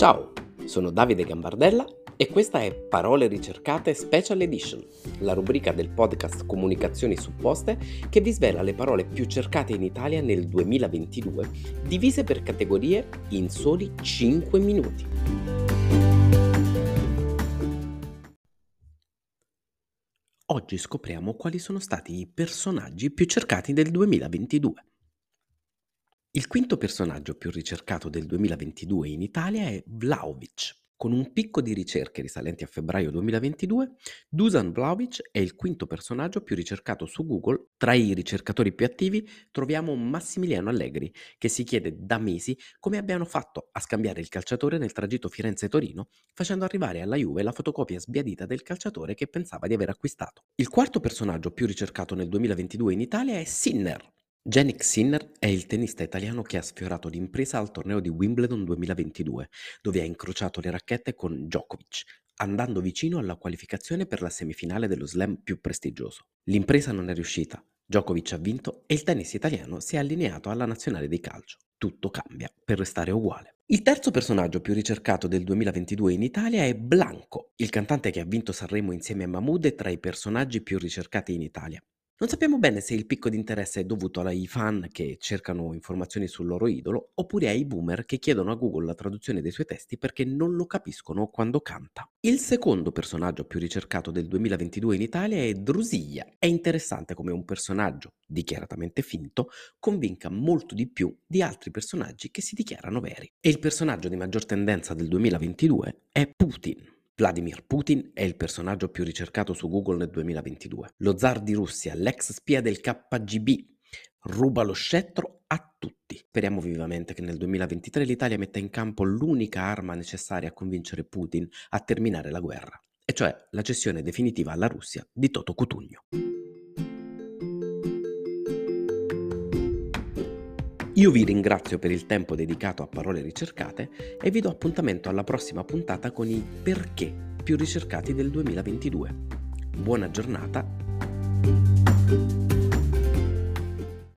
Ciao, sono Davide Gambardella e questa è Parole ricercate Special Edition, la rubrica del podcast Comunicazioni supposte che vi svela le parole più cercate in Italia nel 2022, divise per categorie in soli 5 minuti. Oggi scopriamo quali sono stati i personaggi più cercati del 2022. Il quinto personaggio più ricercato del 2022 in Italia è Vlaovic. Con un picco di ricerche risalenti a febbraio 2022, Dusan Vlaovic è il quinto personaggio più ricercato su Google. Tra i ricercatori più attivi troviamo Massimiliano Allegri, che si chiede da mesi come abbiano fatto a scambiare il calciatore nel tragitto Firenze-Torino, facendo arrivare alla Juve la fotocopia sbiadita del calciatore che pensava di aver acquistato. Il quarto personaggio più ricercato nel 2022 in Italia è Sinner, Jannik Sinner è il tennista italiano che ha sfiorato l'impresa al torneo di Wimbledon 2022, dove ha incrociato le racchette con Djokovic, andando vicino alla qualificazione per la semifinale dello slam più prestigioso. L'impresa non è riuscita, Djokovic ha vinto e il tennis italiano si è allineato alla nazionale di calcio. Tutto cambia per restare uguale. Il terzo personaggio più ricercato del 2022 in Italia è Blanco, il cantante che ha vinto Sanremo insieme a Mahmood è tra i personaggi più ricercati in Italia. Non sappiamo bene se il picco di interesse è dovuto ai fan che cercano informazioni sul loro idolo oppure ai boomer che chiedono a Google la traduzione dei suoi testi perché non lo capiscono quando canta. Il secondo personaggio più ricercato del 2022 in Italia è Drusia. È interessante come un personaggio dichiaratamente finto convinca molto di più di altri personaggi che si dichiarano veri. E il personaggio di maggior tendenza del 2022 è Putin. Vladimir Putin è il personaggio più ricercato su Google nel 2022. Lo zar di Russia, l'ex spia del KGB, ruba lo scettro a tutti. Speriamo vivamente che nel 2023 l'Italia metta in campo l'unica arma necessaria a convincere Putin a terminare la guerra, e cioè la cessione definitiva alla Russia di Toto Cutugno. Io vi ringrazio per il tempo dedicato a parole ricercate e vi do appuntamento alla prossima puntata con i perché più ricercati del 2022. Buona giornata